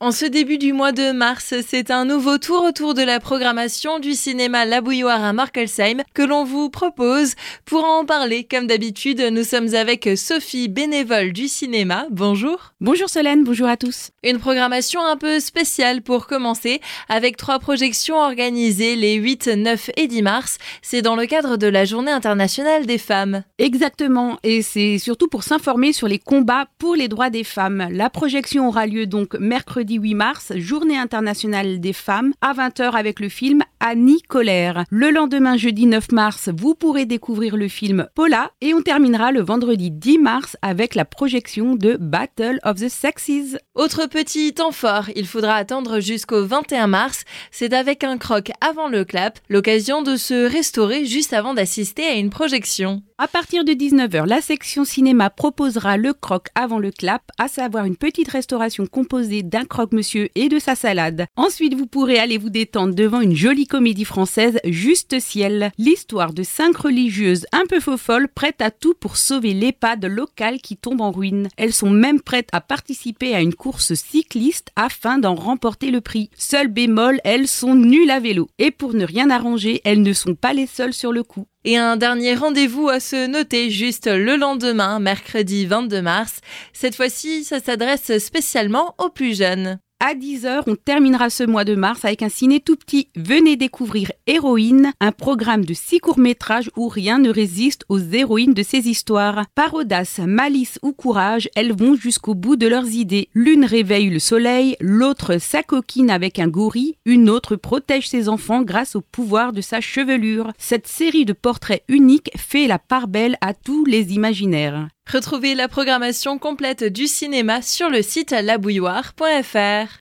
En ce début du mois de mars, c'est un nouveau tour autour de la programmation du cinéma La Bouilloire à Markelsheim que l'on vous propose. Pour en parler, comme d'habitude, nous sommes avec Sophie, bénévole du cinéma. Bonjour. Bonjour Solène, bonjour à tous. Une programmation un peu spéciale pour commencer, avec trois projections organisées les 8, 9 et 10 mars. C'est dans le cadre de la Journée internationale des femmes. Exactement, et c'est surtout pour s'informer sur les combats pour les droits des femmes. La projection aura lieu donc mercredi 8 mars, journée internationale des femmes, à 20h avec le film Annie Colère. Le lendemain, jeudi 9 mars, vous pourrez découvrir le film Paula et on terminera le vendredi 10 mars avec la projection de Battle of the Sexes. Autre petit temps fort, il faudra attendre jusqu'au 21 mars. C'est avec un croc avant le clap, l'occasion de se restaurer juste avant d'assister à une projection. À partir de 19h, la section cinéma proposera le croc avant le clap, à savoir une petite restauration composée d'un croque-monsieur et de sa salade. Ensuite, vous pourrez aller vous détendre devant une jolie comédie française Juste Ciel, l'histoire de cinq religieuses un peu faux folles prêtes à tout pour sauver l'EHPAD local qui tombe en ruine. Elles sont même prêtes à participer à une course cycliste afin d'en remporter le prix. Seul bémol, elles sont nulles à vélo. Et pour ne rien arranger, elles ne sont pas les seules sur le coup. Et un dernier rendez-vous à se noter juste le lendemain, mercredi 22 mars. Cette fois-ci, ça s'adresse spécialement aux plus jeunes. À 10h, on terminera ce mois de mars avec un ciné tout petit. Venez découvrir Héroïne, un programme de six courts-métrages où rien ne résiste aux héroïnes de ces histoires. Par audace, malice ou courage, elles vont jusqu'au bout de leurs idées. L'une réveille le soleil, l'autre s'acoquine avec un gorille, une autre protège ses enfants grâce au pouvoir de sa chevelure. Cette série de portraits uniques fait la part belle à tous les imaginaires. Retrouvez la programmation complète du cinéma sur le site labouilloire.fr.